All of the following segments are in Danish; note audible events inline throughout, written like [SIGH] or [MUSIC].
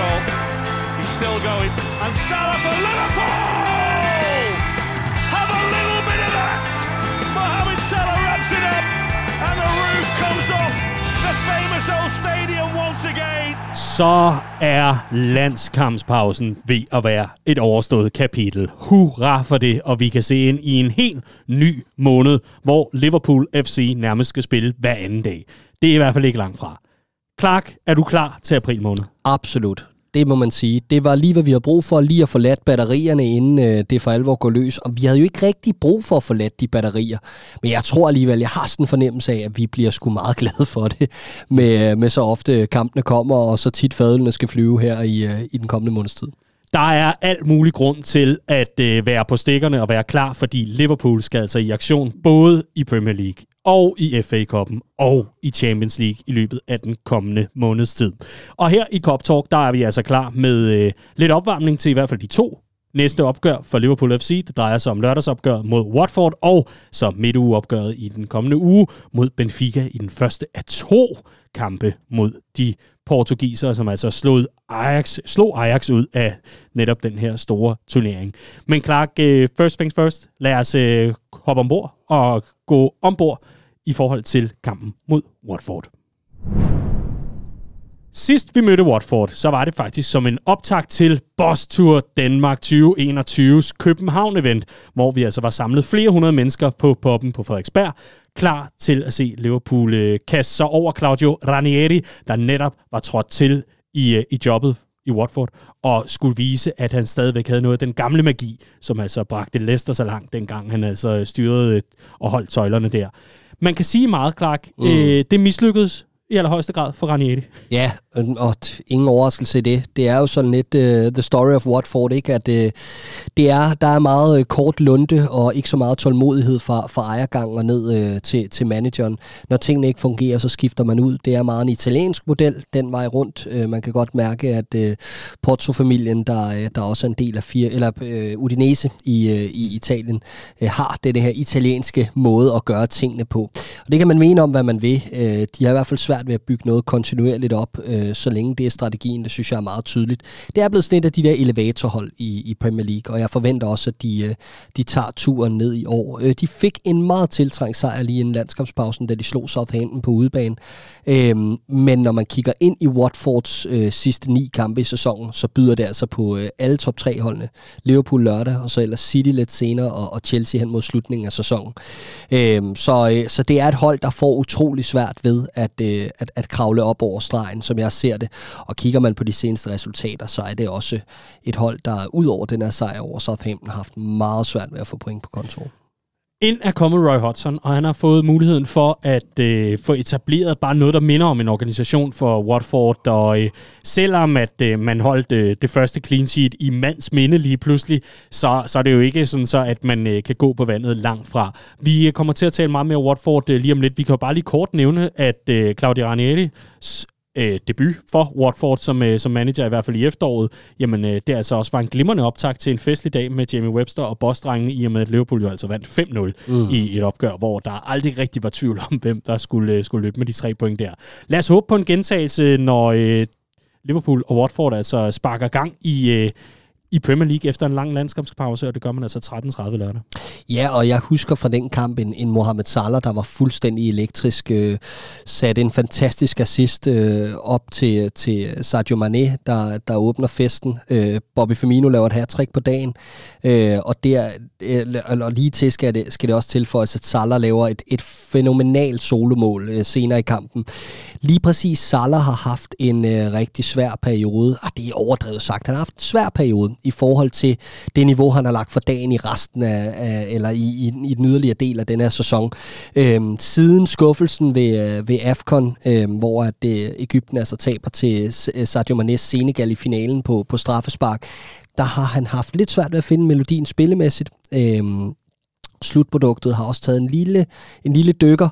goal. He's still going. And Salah for Liverpool! Have a little bit of that! Mohamed Salah wraps it up, and the roof comes off the famous old stadium once again. Så er landskampspausen ved at være et overstået kapitel. Hurra for det, og vi kan se ind i en helt ny måned, hvor Liverpool FC nærmest skal spille hver anden dag. Det er i hvert fald ikke langt fra. Clark, er du klar til april måned? Absolut. Det må man sige. Det var lige, hvad vi havde brug for, lige at få ladt batterierne, inden øh, det for alvor går løs. Og vi havde jo ikke rigtig brug for at få ladt de batterier. Men jeg tror alligevel, jeg har sådan en fornemmelse af, at vi bliver sgu meget [LAUGHS] glade for det, med, med så ofte kampene kommer, og så tit fadlene skal flyve her i, øh, i den kommende måneds tid. Der er alt mulig grund til at øh, være på stikkerne og være klar, fordi Liverpool skal altså i aktion både i Premier League og i FA Cup'en og i Champions League i løbet af den kommende måneds tid. Og her i Cop Talk, der er vi altså klar med øh, lidt opvarmning til i hvert fald de to næste opgør for Liverpool FC. Det drejer sig om lørdagsopgøret mod Watford, og så midtugeopgøret i den kommende uge mod Benfica i den første af to kampe mod de portugiser, som altså slog Ajax, slog Ajax ud af netop den her store turnering. Men Clark, øh, first things first, lad os øh, hoppe ombord og gå ombord i forhold til kampen mod Watford. Sidst vi mødte Watford, så var det faktisk som en optakt til Boss Tour Danmark 2021's København-event, hvor vi altså var samlet flere hundrede mennesker på poppen på Frederiksberg, klar til at se Liverpool øh, kaste sig over Claudio Ranieri, der netop var trådt til i, øh, i jobbet i Watford, og skulle vise, at han stadigvæk havde noget af den gamle magi, som altså bragte Leicester så langt, dengang han altså styrede øh, og holdt søjlerne der. Man kan sige meget, Clark, mm. øh, det mislykkedes i allerhøjeste grad for Ranieri. Ja, og ingen overraskelse i det. Det er jo sådan lidt uh, the story of Watford, ikke? At uh, det er, der er meget uh, kort lunde og ikke så meget tålmodighed fra, fra ejergang og ned uh, til, til manageren. Når tingene ikke fungerer, så skifter man ud. Det er meget en italiensk model, den vej rundt. Uh, man kan godt mærke, at uh, Pozzo-familien, der, uh, der også er en del af fire, eller uh, Udinese i, uh, i Italien, uh, har det, det her italienske måde at gøre tingene på. Og det kan man mene om, hvad man vil. Uh, de har i hvert fald svært ved at bygge noget kontinuerligt op, øh, så længe det er strategien. Det synes jeg er meget tydeligt. Det er blevet sådan et af de der elevatorhold i, i Premier League, og jeg forventer også, at de, øh, de tager turen ned i år. Øh, de fik en meget tiltrængt sejr lige inden landskabspausen, da de slog Southampton på udebane. Øh, men når man kigger ind i Watfords øh, sidste ni kampe i sæsonen, så byder det altså på øh, alle top 3 holdene. Liverpool lørdag, og så ellers City lidt senere, og, og Chelsea hen mod slutningen af sæsonen. Øh, så, øh, så det er et hold, der får utrolig svært ved at, øh, at, at kravle op over stregen, som jeg ser det. Og kigger man på de seneste resultater, så er det også et hold, der ud over den her sejr over Southampton har haft meget svært ved at få point på kontoret. Ind er kommet Roy Hodgson, og han har fået muligheden for at øh, få etableret bare noget, der minder om en organisation for Watford. Og øh, selvom at øh, man holdt øh, det første clean sheet i mands minde lige pludselig, så, så er det jo ikke sådan så, at man øh, kan gå på vandet langt fra. Vi øh, kommer til at tale meget mere Watford øh, lige om lidt. Vi kan jo bare lige kort nævne, at øh, Claudio Ranieri øh, debut for Watford som, øh, som manager, i hvert fald i efteråret, jamen øh, det altså også var en glimrende optag til en festlig dag med Jamie Webster og bossdrengene, i og med at Liverpool jo altså vandt 5-0 mm. i et opgør, hvor der aldrig rigtig var tvivl om, hvem der skulle, øh, skulle løbe med de tre point der. Lad os håbe på en gentagelse, når øh, Liverpool og Watford altså sparker gang i... Øh, i Premier League efter en lang landskampspause, og det gør man altså 13.30 lørdag. Ja, og jeg husker fra den kamp en, en Mohamed Salah, der var fuldstændig elektrisk, øh, satte en fantastisk assist øh, op til, til Sadio Mane, der, der åbner festen. Øh, Bobby Firmino laver et hat på dagen, øh, og, der, øh, og lige til skal det, skal det også tilføjes, at Salah laver et, et fænomenalt solomål øh, senere i kampen. Lige præcis Salah har haft en øh, rigtig svær periode. Ah, det er overdrevet sagt. Han har haft en svær periode i forhold til det niveau, han har lagt for dagen i resten af, af eller i, i, i den yderligere del af den her sæson. Øhm, siden skuffelsen ved, øh, ved AFCON, øhm, hvor at øh, Ægypten altså taber til øh, Sadio Manes Senegal i finalen på, på straffespark, der har han haft lidt svært ved at finde melodien spillemæssigt. Øhm, slutproduktet har også taget en lille, en lille dykker.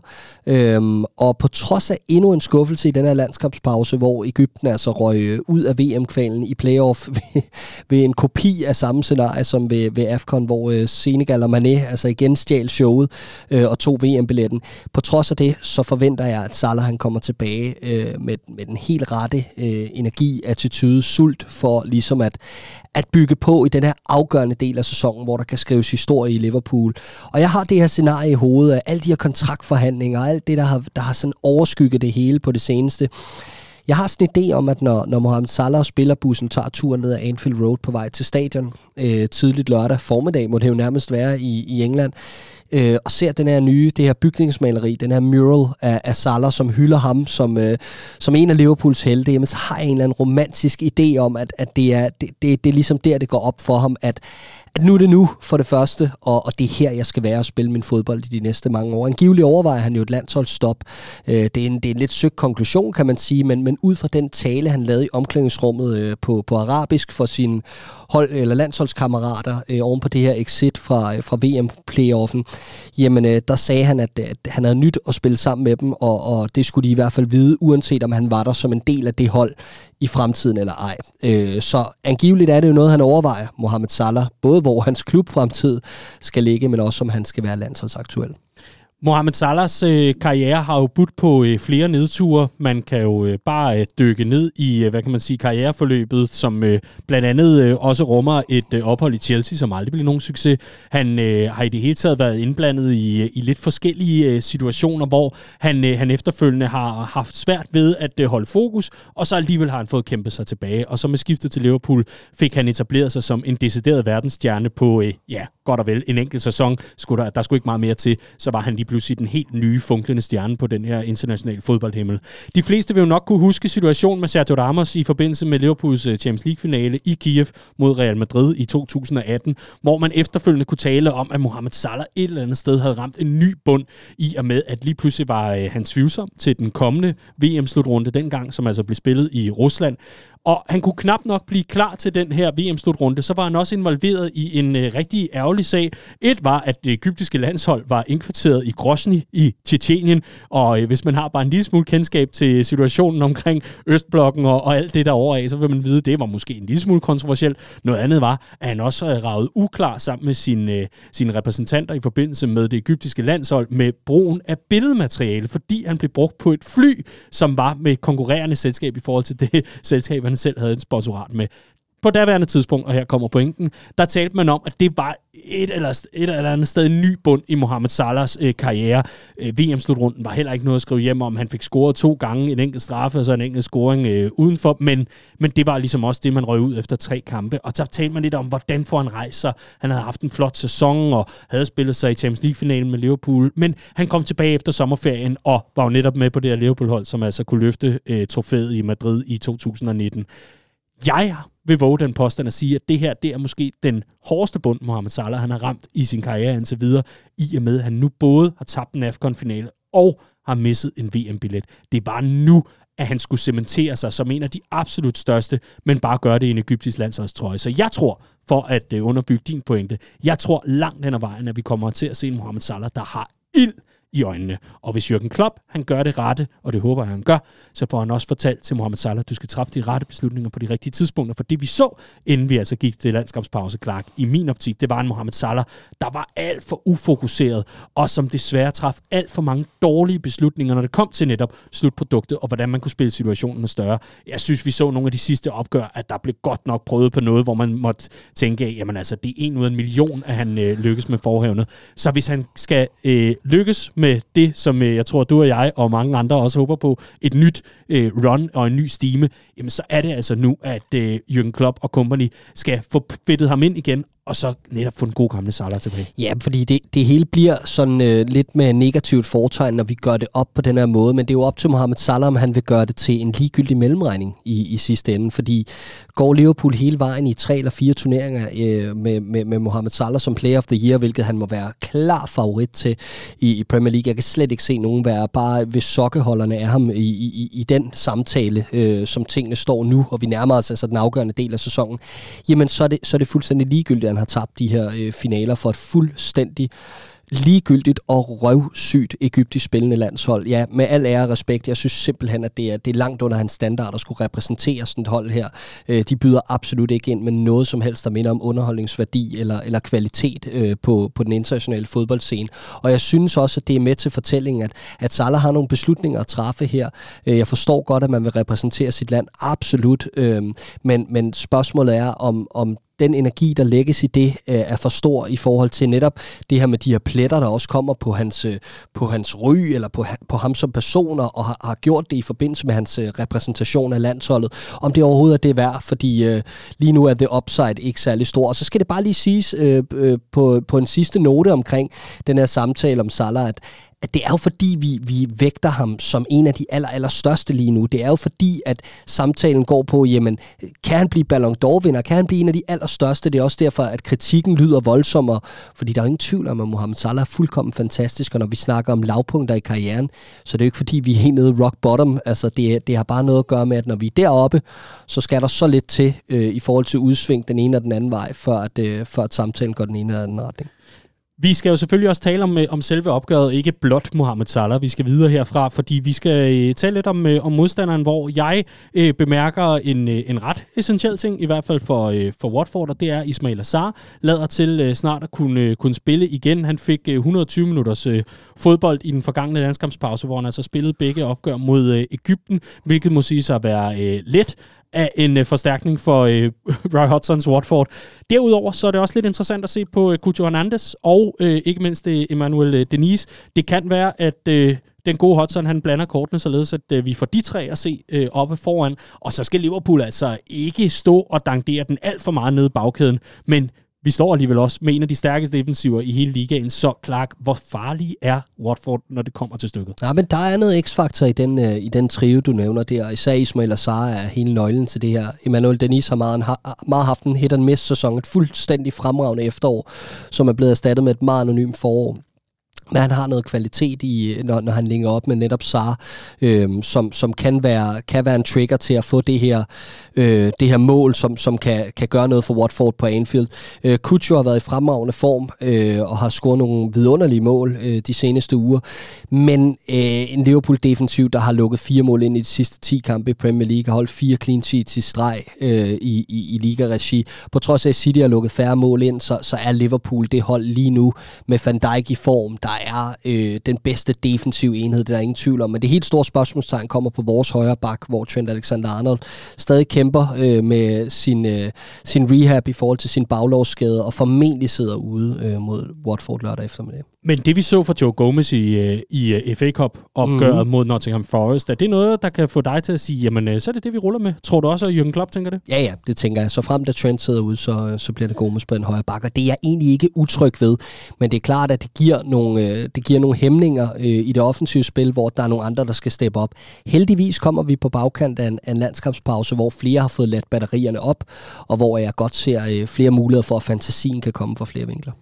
Øhm, og på trods af endnu en skuffelse i den her landskabspause, hvor Ægypten altså røg øh, ud af VM-kvalen i playoff [LAUGHS] ved, ved en kopi af samme scenarie som ved, ved AFCON, hvor øh, Senegal og Mané altså igen stjal showet øh, og tog VM-billetten. På trods af det, så forventer jeg, at Salah han kommer tilbage øh, med, med den helt rette øh, energi, attitude, sult for ligesom at, at bygge på i den her afgørende del af sæsonen, hvor der kan skrives historie i Liverpool. Og jeg har det her scenarie i hovedet af alle de her kontraktforhandlinger, og alt det, der har, der har sådan overskygget det hele på det seneste. Jeg har sådan en idé om, at når, når Mohamed Salah og spillerbussen tager turen ned ad Anfield Road på vej til stadion øh, tidligt lørdag formiddag, må det jo nærmest være i, i England, øh, og ser den her nye, det her bygningsmaleri, den her mural af, af Salah, som hylder ham som, øh, som en af Liverpools helte, jamen så har jeg en eller anden romantisk idé om, at, at det, er, det, det, det er ligesom der, det går op for ham, at at nu er det nu for det første, og, og det er her, jeg skal være og spille min fodbold i de næste mange år. Angiveligt overvejer han jo et landsholdsstop. Øh, det, er en, det er en lidt søgt konklusion, kan man sige, men, men ud fra den tale, han lavede i omklædningsrummet øh, på, på arabisk for sine hold, eller landsholdskammerater øh, oven på det her exit fra, øh, fra VM-playoffen, jamen øh, der sagde han, at, at han havde nyt at spille sammen med dem, og, og det skulle de i hvert fald vide, uanset om han var der som en del af det hold i fremtiden eller ej. Øh, så angiveligt er det jo noget, han overvejer, Mohamed Salah, både hvor hans klubfremtid skal ligge, men også om han skal være landsholdsaktuel. Mohamed Salahs øh, karriere har jo budt på øh, flere nedture. Man kan jo øh, bare øh, dykke ned i, øh, hvad kan man sige, karriereforløbet, som øh, blandt andet øh, også rummer et øh, ophold i Chelsea, som aldrig blev nogen succes. Han øh, har i det hele taget været indblandet i, øh, i lidt forskellige øh, situationer, hvor han, øh, han efterfølgende har haft svært ved at øh, holde fokus, og så alligevel har han fået kæmpet sig tilbage. Og så med skiftet til Liverpool fik han etableret sig som en decideret verdensstjerne på, øh, ja, godt og vel en enkelt sæson. Skulle der, der skulle ikke meget mere til, så var han lige pludselig den helt nye funklende stjerne på den her internationale fodboldhimmel. De fleste vil jo nok kunne huske situationen med Sergio Ramos i forbindelse med Liverpools øh, Champions League-finale i Kiev mod Real Madrid i 2018, hvor man efterfølgende kunne tale om, at Mohamed Salah et eller andet sted havde ramt en ny bund i og med, at lige pludselig var øh, han tvivlsom til den kommende VM-slutrunde dengang, som altså blev spillet i Rusland. Og han kunne knap nok blive klar til den her VM-slutrunde, så var han også involveret i en øh, rigtig ærgerlig sag. Et var, at det egyptiske landshold var indkvarteret i Grosny i Tjetjenien, og øh, hvis man har bare en lille smule kendskab til situationen omkring Østblokken og, og alt det derovre af, så vil man vide, at det var måske en lille smule kontroversielt. Noget andet var, at han også øh, havde ravet uklar sammen med sine, øh, sine repræsentanter i forbindelse med det egyptiske landshold med brugen af billedmateriale, fordi han blev brugt på et fly, som var med konkurrerende selskab i forhold til det [LAUGHS] selskab, han selv havde en sponsorat med. På daværende tidspunkt, og her kommer pointen, der talte man om, at det var et eller, et eller andet sted en ny bund i Mohamed Salahs øh, karriere. Øh, VM-slutrunden var heller ikke noget at skrive hjem om. Han fik scoret to gange en enkelt straffe og så en enkelt scoring øh, udenfor, men, men det var ligesom også det, man røg ud efter tre kampe. Og så talte man lidt om, hvordan får han rejst sig. Han havde haft en flot sæson og havde spillet sig i Champions League-finalen med Liverpool, men han kom tilbage efter sommerferien og var jo netop med på det her Liverpool-hold, som altså kunne løfte øh, trofæet i Madrid i 2019. Jeg vil våge den påstand at sige, at det her det er måske den hårdeste bund, Mohamed Salah han har ramt i sin karriere indtil videre, i og med, at han nu både har tabt en AFCON-finale og har misset en VM-billet. Det er bare nu, at han skulle cementere sig som en af de absolut største, men bare gøre det i en egyptisk landsholdstrøje. Så jeg tror, for at øh, underbygge din pointe, jeg tror langt hen ad vejen, at vi kommer til at se en Mohamed Salah, der har ild i øjnene. Og hvis Jürgen Klopp, han gør det rette, og det håber jeg, han gør, så får han også fortalt til Mohamed Salah, du skal træffe de rette beslutninger på de rigtige tidspunkter, for det vi så, inden vi altså gik til landskabspause, Clark, i min optik, det var en Mohamed Salah, der var alt for ufokuseret, og som desværre traf alt for mange dårlige beslutninger, når det kom til netop slutproduktet, og hvordan man kunne spille situationen større. Jeg synes, vi så nogle af de sidste opgør, at der blev godt nok prøvet på noget, hvor man måtte tænke, jamen altså, det er en ud af en million, at han øh, lykkes med forhævnet. Så hvis han skal øh, lykkes med det, som øh, jeg tror, du og jeg og mange andre også håber på, et nyt øh, run og en ny stime, jamen så er det altså nu, at øh, Jürgen Klopp og company skal få fedtet ham ind igen, og så netop få en god gamle Salah tilbage. Ja, fordi det, det hele bliver sådan øh, lidt med negativt fortegn, når vi gør det op på den her måde, men det er jo op til Mohamed Salah, om han vil gøre det til en ligegyldig mellemregning i, i sidste ende, fordi går Liverpool hele vejen i tre eller fire turneringer øh, med, med, med Mohamed Salah som player of the year, hvilket han må være klar favorit til i, i Premier League. Jeg kan slet ikke se nogen være bare ved sokkeholderne af ham i, i, i den samtale, øh, som tingene står nu, og vi nærmer os altså den afgørende del af sæsonen, jamen så er det, så er det fuldstændig ligegyldigt, han har tabt de her øh, finaler for et fuldstændig ligegyldigt og røvsygt egyptisk spillende landshold. Ja, med al ære og respekt, jeg synes simpelthen, at det er, det er langt under hans standard at skulle repræsentere sådan et hold her. Øh, de byder absolut ikke ind med noget som helst, der minder om underholdningsværdi eller, eller kvalitet øh, på, på den internationale fodboldscene. Og jeg synes også, at det er med til fortællingen, at, at Salah har nogle beslutninger at træffe her. Øh, jeg forstår godt, at man vil repræsentere sit land, absolut. Øh, men, men spørgsmålet er, om, om den energi, der lægges i det, øh, er for stor i forhold til netop det her med de her pletter, der også kommer på hans, øh, på hans ry, eller på, på ham som personer, og har, har gjort det i forbindelse med hans øh, repræsentation af landsholdet. Om det overhovedet er det værd, fordi øh, lige nu er det upside ikke særlig stor. Og så skal det bare lige siges øh, øh, på, på en sidste note omkring den her samtale om Salah, at at det er jo fordi, vi, vi vægter ham som en af de aller, aller største lige nu. Det er jo fordi, at samtalen går på, jamen, kan han blive Ballon d'Or-vinder? Kan han blive en af de allerstørste? Det er også derfor, at kritikken lyder voldsommere, fordi der er ingen tvivl om, at Mohamed Salah er fuldkommen fantastisk, og når vi snakker om lavpunkter i karrieren, så det er jo ikke fordi, vi er helt nede rock bottom. Altså, det, det har bare noget at gøre med, at når vi er deroppe, så skal der så lidt til øh, i forhold til udsving den ene og den anden vej, før at, øh, før at samtalen går den ene eller anden retning. Vi skal jo selvfølgelig også tale om, øh, om selve opgøret, ikke blot Mohamed Salah. Vi skal videre herfra, fordi vi skal øh, tale lidt om, øh, om modstanderen, hvor jeg øh, bemærker en, øh, en ret essentiel ting, i hvert fald for, øh, for Watford, og det er Ismail Azar lader til øh, snart at kunne, øh, kunne spille igen. Han fik øh, 120 minutters øh, fodbold i den forgangne landskampspause, hvor han altså spillede begge opgør mod øh, Ægypten, hvilket må sige sig at være øh, let af en øh, forstærkning for øh, [LAUGHS] Roy Hodgsons Watford. Derudover så er det også lidt interessant at se på øh, Cucho Hernandez og øh, ikke mindst øh, Emmanuel øh, Denise. Det kan være, at øh, den gode Hodgson, han blander kortene således, at øh, vi får de tre at se øh, oppe foran. Og så skal Liverpool altså ikke stå og dankere den alt for meget nede i bagkæden, men vi står alligevel også med en af de stærkeste defensiver i hele ligaen, så Clark, hvor farlig er Watford, når det kommer til stykket? Ja, men der er noget x-faktor i den, øh, i den trio, du nævner der. Især Ismail Azar er hele nøglen til det her. Emmanuel Denis har meget, har meget haft en hit and miss sæson, et fuldstændig fremragende efterår, som er blevet erstattet med et meget anonymt forår men han har noget kvalitet i, når, når han linker op med netop Sar, øh, som, som kan, være, kan være en trigger til at få det her, øh, det her mål, som, som kan, kan gøre noget for Watford på Anfield. Øh, Kucho har været i fremragende form øh, og har scoret nogle vidunderlige mål øh, de seneste uger, men øh, en Liverpool-defensiv, der har lukket fire mål ind i de sidste 10 kampe i Premier League, har holdt fire clean sheets i streg øh, i, i, i liga-regi. På trods af, at City har lukket færre mål ind, så, så er Liverpool det hold lige nu med Van Dijk i form, der er øh, den bedste defensive enhed, det er der ingen tvivl om. Men det helt store spørgsmålstegn kommer på vores højre bak, hvor Trent Alexander-Arnold stadig kæmper øh, med sin, øh, sin rehab i forhold til sin baglovsskade, og formentlig sidder ude øh, mod Watford lørdag eftermiddag. Men det vi så fra Joe Gomez i, øh, i øh, FA Cup opgøret mm. mod Nottingham Forest, er det noget, der kan få dig til at sige, jamen øh, så er det det, vi ruller med? Tror du også, at Jürgen Klopp tænker det? Ja, ja, det tænker jeg. Så frem da Trent sidder ude, så, så bliver det Gomez på en højre bakke. Og det er jeg egentlig ikke utryg ved, men det er klart, at det giver nogle, Øh, det giver nogle hæmninger øh, i det offensive spil, hvor der er nogle andre, der skal steppe op. Heldigvis kommer vi på bagkant af en, af en landskampspause, hvor flere har fået ladt batterierne op, og hvor jeg godt ser øh, flere muligheder for, at fantasien kan komme fra flere vinkler.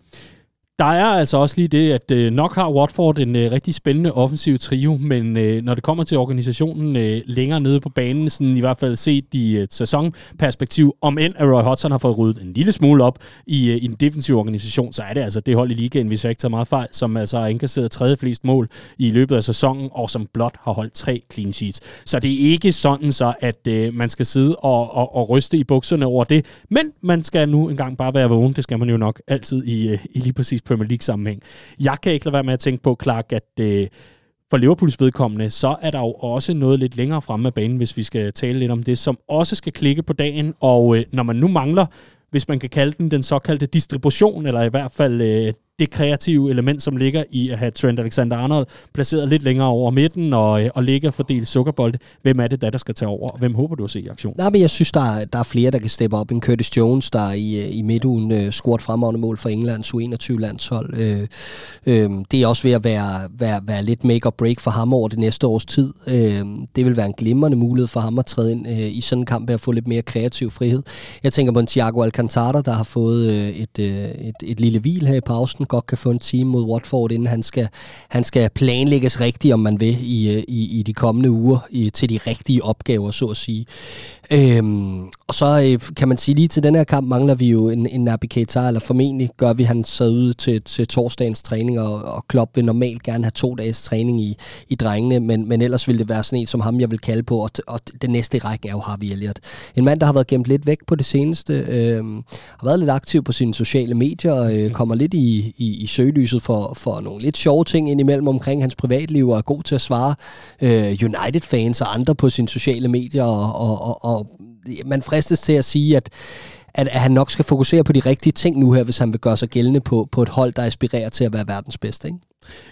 Der er altså også lige det, at øh, nok har Watford en øh, rigtig spændende offensiv trio, men øh, når det kommer til organisationen øh, længere nede på banen, sådan i hvert fald set i et sæsonperspektiv, om end at Roy Hodgson har fået ryddet en lille smule op i, øh, i en defensiv organisation, så er det altså det hold i ligaen, hvis jeg ikke tager meget fejl, som altså har indkasseret tredje flest mål i løbet af sæsonen, og som blot har holdt tre clean sheets. Så det er ikke sådan så, at øh, man skal sidde og, og, og ryste i bukserne over det, men man skal nu engang bare være vågen, det skal man jo nok altid i, øh, i lige præcis Premier League-sammenhæng. Jeg kan ikke lade være med at tænke på, Clark, at øh, for Liverpools vedkommende, så er der jo også noget lidt længere fremme af banen, hvis vi skal tale lidt om det, som også skal klikke på dagen. Og øh, når man nu mangler, hvis man kan kalde den den såkaldte distribution, eller i hvert fald øh, det kreative element, som ligger i at have Trent Alexander-Arnold placeret lidt længere over midten og, øh, og ligge og fordele sukkerbolde. Hvem er det der, der skal tage over? Hvem håber du at se i aktion? Nej, men jeg synes, der er, der er flere, der kan steppe op. En Curtis Jones, der i, øh, i midtugen uh, scoret fremragende mål for Englands U21-landshold. Uh, uh, det er også ved at være, være, være lidt make or break for ham over det næste års tid. Uh, det vil være en glimrende mulighed for ham at træde ind uh, i sådan en kamp at få lidt mere kreativ frihed. Jeg tænker på en Thiago Alcantara, der har fået uh, et, uh, et, et lille hvil her i pausen godt kan få en time mod Watford, inden han skal, han skal planlægges rigtigt, om man vil, i, øh, i, i de kommende uger i, til de rigtige opgaver, så at sige. Øhm, og så øh, kan man sige, lige til den her kamp mangler vi jo en, en Nabi Keita, eller formentlig gør vi, han så ud til, til torsdagens træning, og, og Klopp vil normalt gerne have to dages træning i, i drengene, men, men ellers vil det være sådan en som ham, jeg vil kalde på, og, og det næste i rækken er jo Harvey Elliott. En mand, der har været gemt lidt væk på det seneste, øh, har været lidt aktiv på sine sociale medier, øh, mm. kommer lidt i, i, i søgelyset for, for nogle lidt sjove ting indimellem omkring hans privatliv, og er god til at svare øh, United-fans og andre på sine sociale medier, og, og, og, og man fristes til at sige, at at, at han nok skal fokusere på de rigtige ting nu her, hvis han vil gøre sig gældende på, på et hold, der aspirerer til at være verdens bedste. Ikke?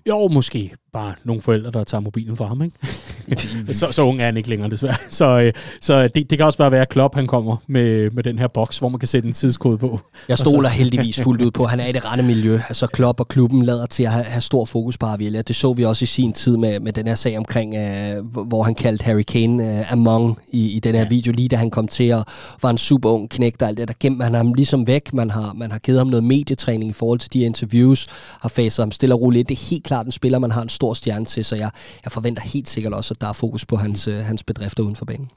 Jo, måske bare nogle forældre, der tager mobilen fra ham. Ikke? [LAUGHS] så, så ung er han ikke længere, desværre. [LAUGHS] Så, øh, så det, det kan også bare være, at Klopp han kommer med, med den her boks, hvor man kan sætte en tidskode på. Jeg stoler heldigvis fuldt ud på, at han er i det rette miljø. Altså Klopp og klubben lader til at have, have stor fokus på Harvey Det så vi også i sin tid med, med den her sag omkring, uh, hvor han kaldte Harry Kane uh, Among i, i den her ja. video, lige da han kom til og var en super ung knægt og alt det. Der gemte man ham ligesom væk. Man har, man har givet ham noget medietræning i forhold til de interviews, har facet ham stille og roligt. Det helt klart en spiller, man har en stor stjerne til, så jeg, jeg forventer helt sikkert også, at der er fokus på hans, øh, hans bedrifter uden for banen.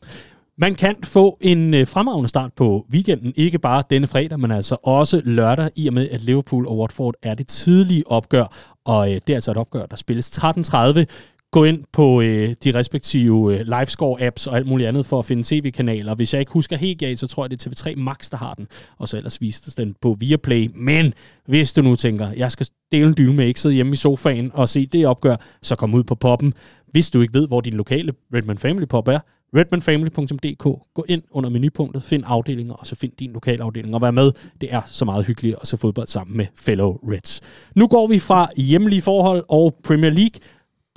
Man kan få en øh, fremragende start på weekenden, ikke bare denne fredag, men altså også lørdag, i og med at Liverpool og Watford er det tidlige opgør, og øh, det er altså et opgør, der spilles 13.30 gå ind på øh, de respektive øh, livescore-apps og alt muligt andet for at finde tv-kanaler. Hvis jeg ikke husker helt galt, så tror jeg, det er TV3 Max, der har den, og så ellers vises den på Viaplay. Men hvis du nu tænker, jeg skal dele en dyne med ikke sidde hjemme i sofaen og se det opgør, så kom ud på poppen. Hvis du ikke ved, hvor din lokale Redman Family Pop er, redmanfamily.dk. Gå ind under menupunktet, find afdelinger, og så find din lokale afdeling og vær med. Det er så meget hyggeligt at se fodbold sammen med fellow Reds. Nu går vi fra hjemlige forhold og Premier League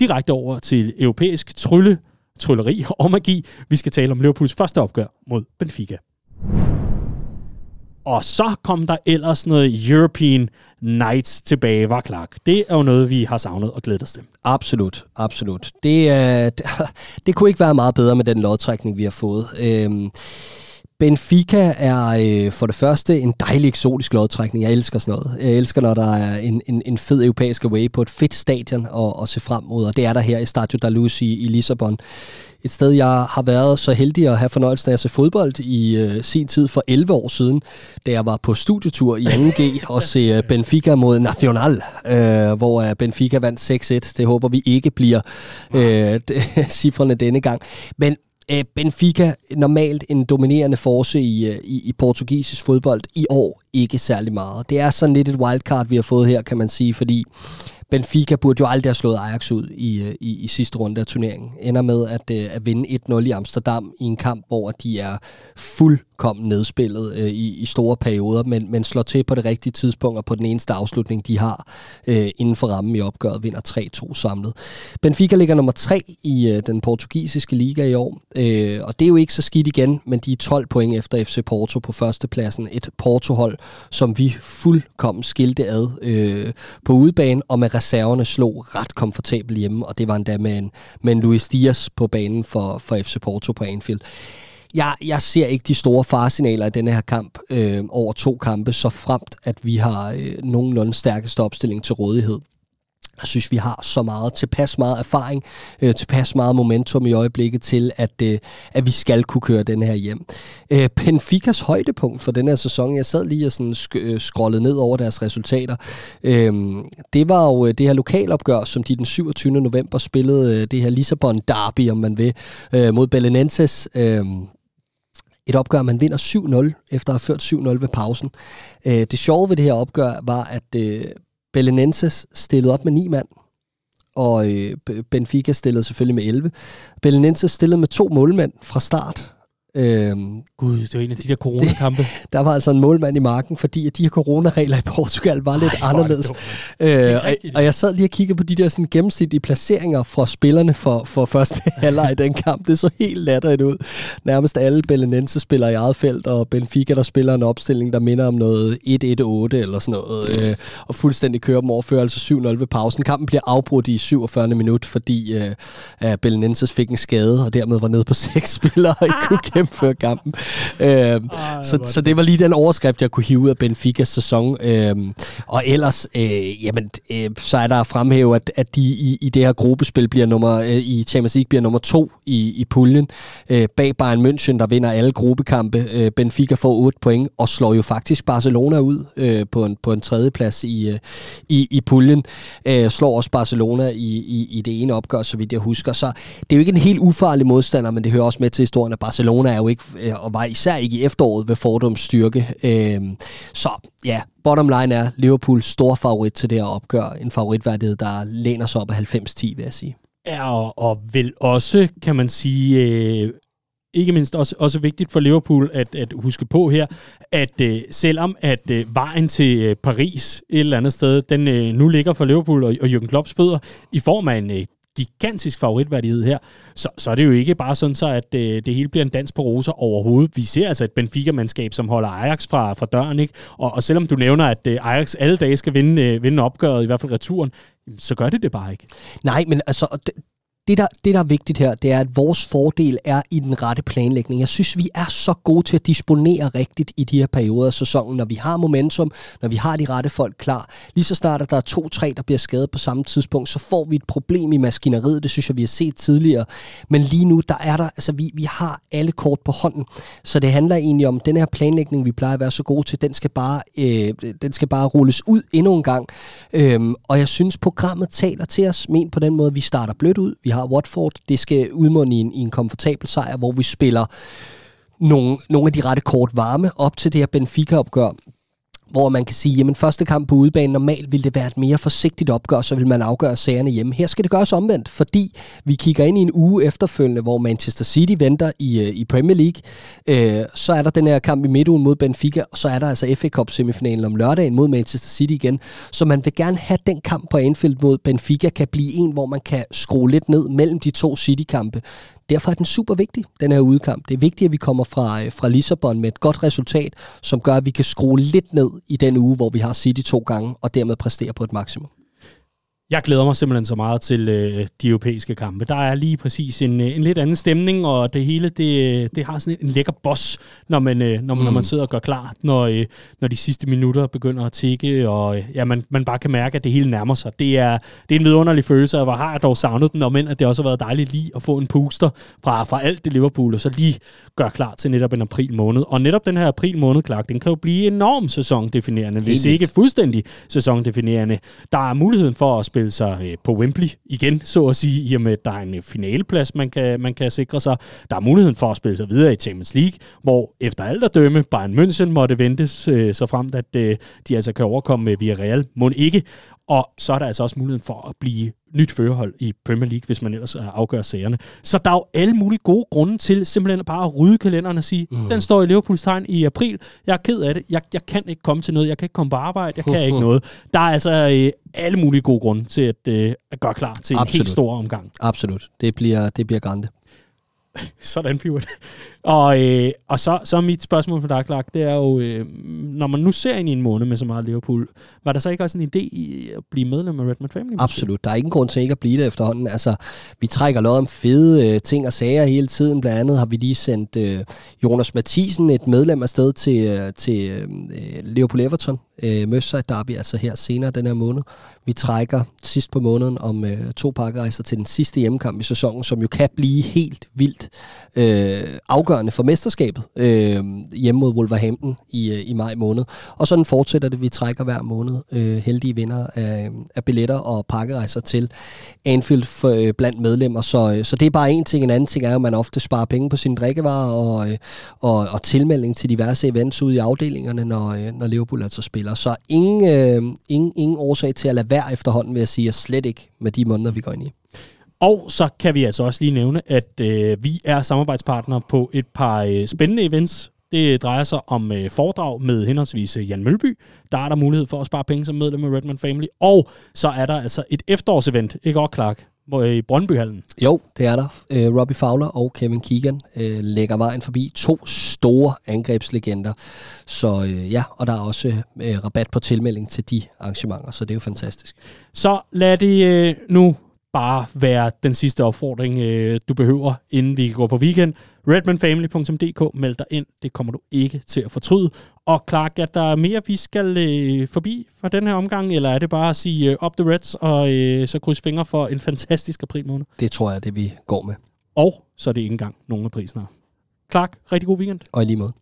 direkte over til europæisk trylle, trylleri og magi. Vi skal tale om Liverpools første opgør mod Benfica. Og så kom der ellers noget European Nights tilbage, var Clark. Det er jo noget, vi har savnet og glædet os til. Absolut, absolut. Det, øh, det, [LAUGHS] det kunne ikke være meget bedre med den lodtrækning, vi har fået. Øh, Benfica er øh, for det første en dejlig eksotisk lodtrækning. Jeg elsker sådan noget. Jeg elsker, når der er en, en, en fed europæisk away på et fedt stadion at, at se frem mod, og det er der her i Stadio da Luz i, i Lissabon. Et sted, jeg har været så heldig at have fornøjelsen af at se fodbold i øh, sin tid for 11 år siden, da jeg var på studietur i 2G [LAUGHS] og se øh, Benfica mod Nacional, øh, hvor øh, Benfica vandt 6-1. Det håber vi ikke bliver øh, [LAUGHS] cifrene denne gang. Men Øh, Benfica, normalt en dominerende force i, øh, i, i portugisisk fodbold, i år ikke særlig meget. Det er sådan lidt et wildcard, vi har fået her, kan man sige, fordi Benfica burde jo aldrig have slået Ajax ud i, øh, i, i sidste runde af turneringen. Ender med at, at vinde 1-0 i Amsterdam i en kamp, hvor de er fuld kom nedspillet øh, i, i store perioder, men, men slår til på det rigtige tidspunkt, og på den eneste afslutning, de har øh, inden for rammen i opgøret, vinder 3-2 samlet. Benfica ligger nummer 3 i øh, den portugisiske liga i år, øh, og det er jo ikke så skidt igen, men de er 12 point efter FC Porto på førstepladsen. Et Porto-hold, som vi fuldkommen skilte ad øh, på udebane, og med reserverne slog ret komfortabelt hjemme, og det var endda med en, med en Luis Diaz på banen for, for FC Porto på Anfield jeg, jeg ser ikke de store faresignaler i denne her kamp øh, over to kampe, så fremt at vi har øh, nogenlunde stærkeste opstilling til rådighed. Jeg synes, vi har så meget, tilpas meget erfaring, øh, tilpas meget momentum i øjeblikket til, at, øh, at vi skal kunne køre den her hjem. Øh, Benficas højdepunkt for den her sæson, jeg sad lige og sådan sk- øh, scrollede ned over deres resultater, øh, det var jo øh, det her lokalopgør, som de den 27. november spillede, øh, det her Lissabon Derby, om man vil, øh, mod Belenenses. Øh, et opgør, man vinder 7-0, efter at have ført 7-0 ved pausen. Øh, det sjove ved det her opgør var, at øh, Belenenses stillede op med ni mand, og øh, Benfica stillede selvfølgelig med 11. Belenenses stillede med to målmænd fra start, Øhm, Gud, det var en af de der coronakampe. [LAUGHS] der var altså en målmand i marken, fordi at de her coronaregler i Portugal var lidt Ej, anderledes. Øh, og, og jeg sad lige og kiggede på de der sådan, gennemsnitlige placeringer fra spillerne for, for første [LAUGHS] halvleg i den kamp. Det så helt latterligt ud. Nærmest alle Belenense spiller i eget felt, og Benfica, der spiller en opstilling, der minder om noget 1-1-8 eller sådan noget, øh, og fuldstændig kører dem overfører altså 7-0 ved pausen. Kampen bliver afbrudt i 47. minut, fordi øh, Belenenses fik en skade, og dermed var nede på [LAUGHS] seks spillere og ikke kunne gennemføre kampen. Øh, Ej, så, så det var lige den overskrift, jeg kunne hive ud af Benficas sæson. Øh, og ellers, øh, jamen, øh, så er der at fremhæve, at, at de i, i det her gruppespil bliver nummer, øh, i Champions League bliver nummer to i, i puljen. Øh, bag Bayern München, der vinder alle gruppekampe. Øh, Benfica får 8 point og slår jo faktisk Barcelona ud øh, på, en, på en tredjeplads i, øh, i, i puljen. Øh, slår også Barcelona i, i, i det ene opgør, så vidt jeg husker. Så det er jo ikke en helt ufarlig modstander, men det hører også med til historien, at Barcelona er jo ikke, øh, og var især ikke i efteråret ved Fordums styrke. Øh, så ja, bottom line er Liverpool stor favorit til det her opgør. En favoritværdighed, der læner sig op af 90-10, vil jeg sige. Ja, og, og også, kan man sige, øh, ikke mindst også, også vigtigt for Liverpool at, at huske på her, at øh, selvom at øh, vejen til øh, Paris et eller andet sted, den øh, nu ligger for Liverpool og, og Jürgen Klopps fødder i form af en øh, gigantisk favoritværdighed her, så, så er det jo ikke bare sådan så, at øh, det hele bliver en dans på roser overhovedet. Vi ser altså et Benfica-mandskab, som holder Ajax fra, fra døren, ikke? Og, og selvom du nævner, at øh, Ajax alle dage skal vinde, øh, vinde opgøret, i hvert fald returen, så gør det det bare ikke. Nej, men altså, det, det der, det, der er vigtigt her, det er, at vores fordel er i den rette planlægning. Jeg synes, vi er så gode til at disponere rigtigt i de her perioder af sæsonen, når vi har momentum, når vi har de rette folk klar. Lige så snart, at der er to-tre, der bliver skadet på samme tidspunkt, så får vi et problem i maskineriet. Det synes jeg, vi har set tidligere. Men lige nu, der er der, altså vi, vi har alle kort på hånden. Så det handler egentlig om, den her planlægning, vi plejer at være så gode til, den skal bare, øh, den skal bare rulles ud endnu en gang. Øhm, og jeg synes, programmet taler til os, men på den måde, vi starter blødt ud. Vi har Watford. Det skal udmunde i en, i en komfortabel sejr, hvor vi spiller nogle, nogle af de rette kort varme op til det her Benfica-opgør hvor man kan sige, jamen første kamp på udebane, normalt ville det være et mere forsigtigt opgør, så vil man afgøre sagerne hjemme. Her skal det gøres omvendt, fordi vi kigger ind i en uge efterfølgende, hvor Manchester City venter i, øh, i Premier League. Øh, så er der den her kamp i midtugen mod Benfica, og så er der altså FA Cup semifinalen om lørdagen mod Manchester City igen. Så man vil gerne have den kamp på Anfield mod Benfica, kan blive en, hvor man kan skrue lidt ned mellem de to City-kampe. Derfor er den super vigtig, den her udkamp. Det er vigtigt, at vi kommer fra, øh, fra Lissabon med et godt resultat, som gør, at vi kan skrue lidt ned i den uge, hvor vi har City to gange, og dermed præstere på et maksimum. Jeg glæder mig simpelthen så meget til øh, de europæiske kampe. Der er lige præcis en, øh, en lidt anden stemning, og det hele det, det har sådan en, lækker boss, når man, øh, når, man, mm. når man sidder og gør klar, når, øh, når de sidste minutter begynder at tikke, og øh, ja, man, man bare kan mærke, at det hele nærmer sig. Det er, det er en vidunderlig følelse, og hvor har jeg dog savnet den, og men at det også har været dejligt lige at få en puster fra, fra alt det Liverpool, og så lige gøre klar til netop en april måned. Og netop den her april måned, Clark, den kan jo blive enormt sæsondefinerende, hvis ikke fuldstændig sæsondefinerende. Der er muligheden for at spille spille sig øh, på Wembley igen, så at sige, i og med, at der er en øh, finaleplads, man kan, man kan sikre sig. Der er muligheden for at spille sig videre i Champions League, hvor efter alt at dømme, Bayern München måtte ventes øh, så frem, at de altså kan overkomme Villarreal. Må ikke. Og så er der altså også muligheden for at blive nyt førerhold i Premier League, hvis man ellers afgør sagerne. Så der er jo alle mulige gode grunde til simpelthen bare at rydde kalenderen og sige, mm. den står i Liverpools tegn i april, jeg er ked af det, jeg, jeg kan ikke komme til noget, jeg kan ikke komme på arbejde, jeg kan ikke [LAUGHS] noget. Der er altså øh, alle mulige gode grunde til at, øh, at gøre klar til Absolut. en helt stor omgang. Absolut. Det bliver, det bliver grande. [LAUGHS] Sådan, Pivot. Og, øh, og så, så mit spørgsmål for dig, Clark, det er jo, øh, når man nu ser ind i en måned med så meget Liverpool, var der så ikke også en idé i at blive medlem af Redmond Family? Absolut. Der er ingen grund til ikke at blive det efterhånden. Altså, vi trækker lod om fede øh, ting og sager hele tiden. Blandt andet har vi lige sendt øh, Jonas Mathisen, et medlem afsted til, øh, til øh, Liverpool Everton, øh, Merseyside Derby, altså her senere den her måned. Vi trækker sidst på måneden om øh, to pakkerejser til den sidste hjemmekamp i sæsonen, som jo kan blive helt vildt øh, afgørende for mesterskabet øh, hjemme mod Wolverhampton i, øh, i maj måned. Og sådan fortsætter det, vi trækker hver måned øh, heldige vinder af, af billetter og pakkerejser til Anfield for, øh, blandt medlemmer. Så, øh, så det er bare en ting. En anden ting er, at man ofte sparer penge på sine drikkevarer og, øh, og, og tilmelding til diverse events ude i afdelingerne, når, øh, når Liverpool altså spiller. Så ingen, øh, ingen, ingen årsag til at lade være efterhånden, vil jeg sige, slet ikke med de måneder, vi går ind i. Og så kan vi altså også lige nævne, at øh, vi er samarbejdspartnere på et par øh, spændende events. Det drejer sig om øh, foredrag med henholdsvis øh, Jan Mølby. Der er der mulighed for at spare penge som medlem af Redman Family. Og så er der altså et efterårsevent, ikke også Clark? i Brøndbyhallen. Jo, det er der. Uh, Robbie Fowler og Kevin Keegan uh, lægger vejen forbi. To store angrebslegender. Så uh, ja, og der er også uh, rabat på tilmelding til de arrangementer, så det er jo fantastisk. Så lad det uh, nu bare være den sidste opfordring, øh, du behøver, inden vi går på weekend. redmanfamily.dk, meld dig ind. Det kommer du ikke til at fortryde. Og Clark, er der mere, vi skal øh, forbi for den her omgang, eller er det bare at sige øh, up the Reds, og øh, så kryds fingre for en fantastisk april måned? Det tror jeg, det vi går med. Og så er det ikke engang nogen af prisen her. Clark, rigtig god weekend. Og i lige måde.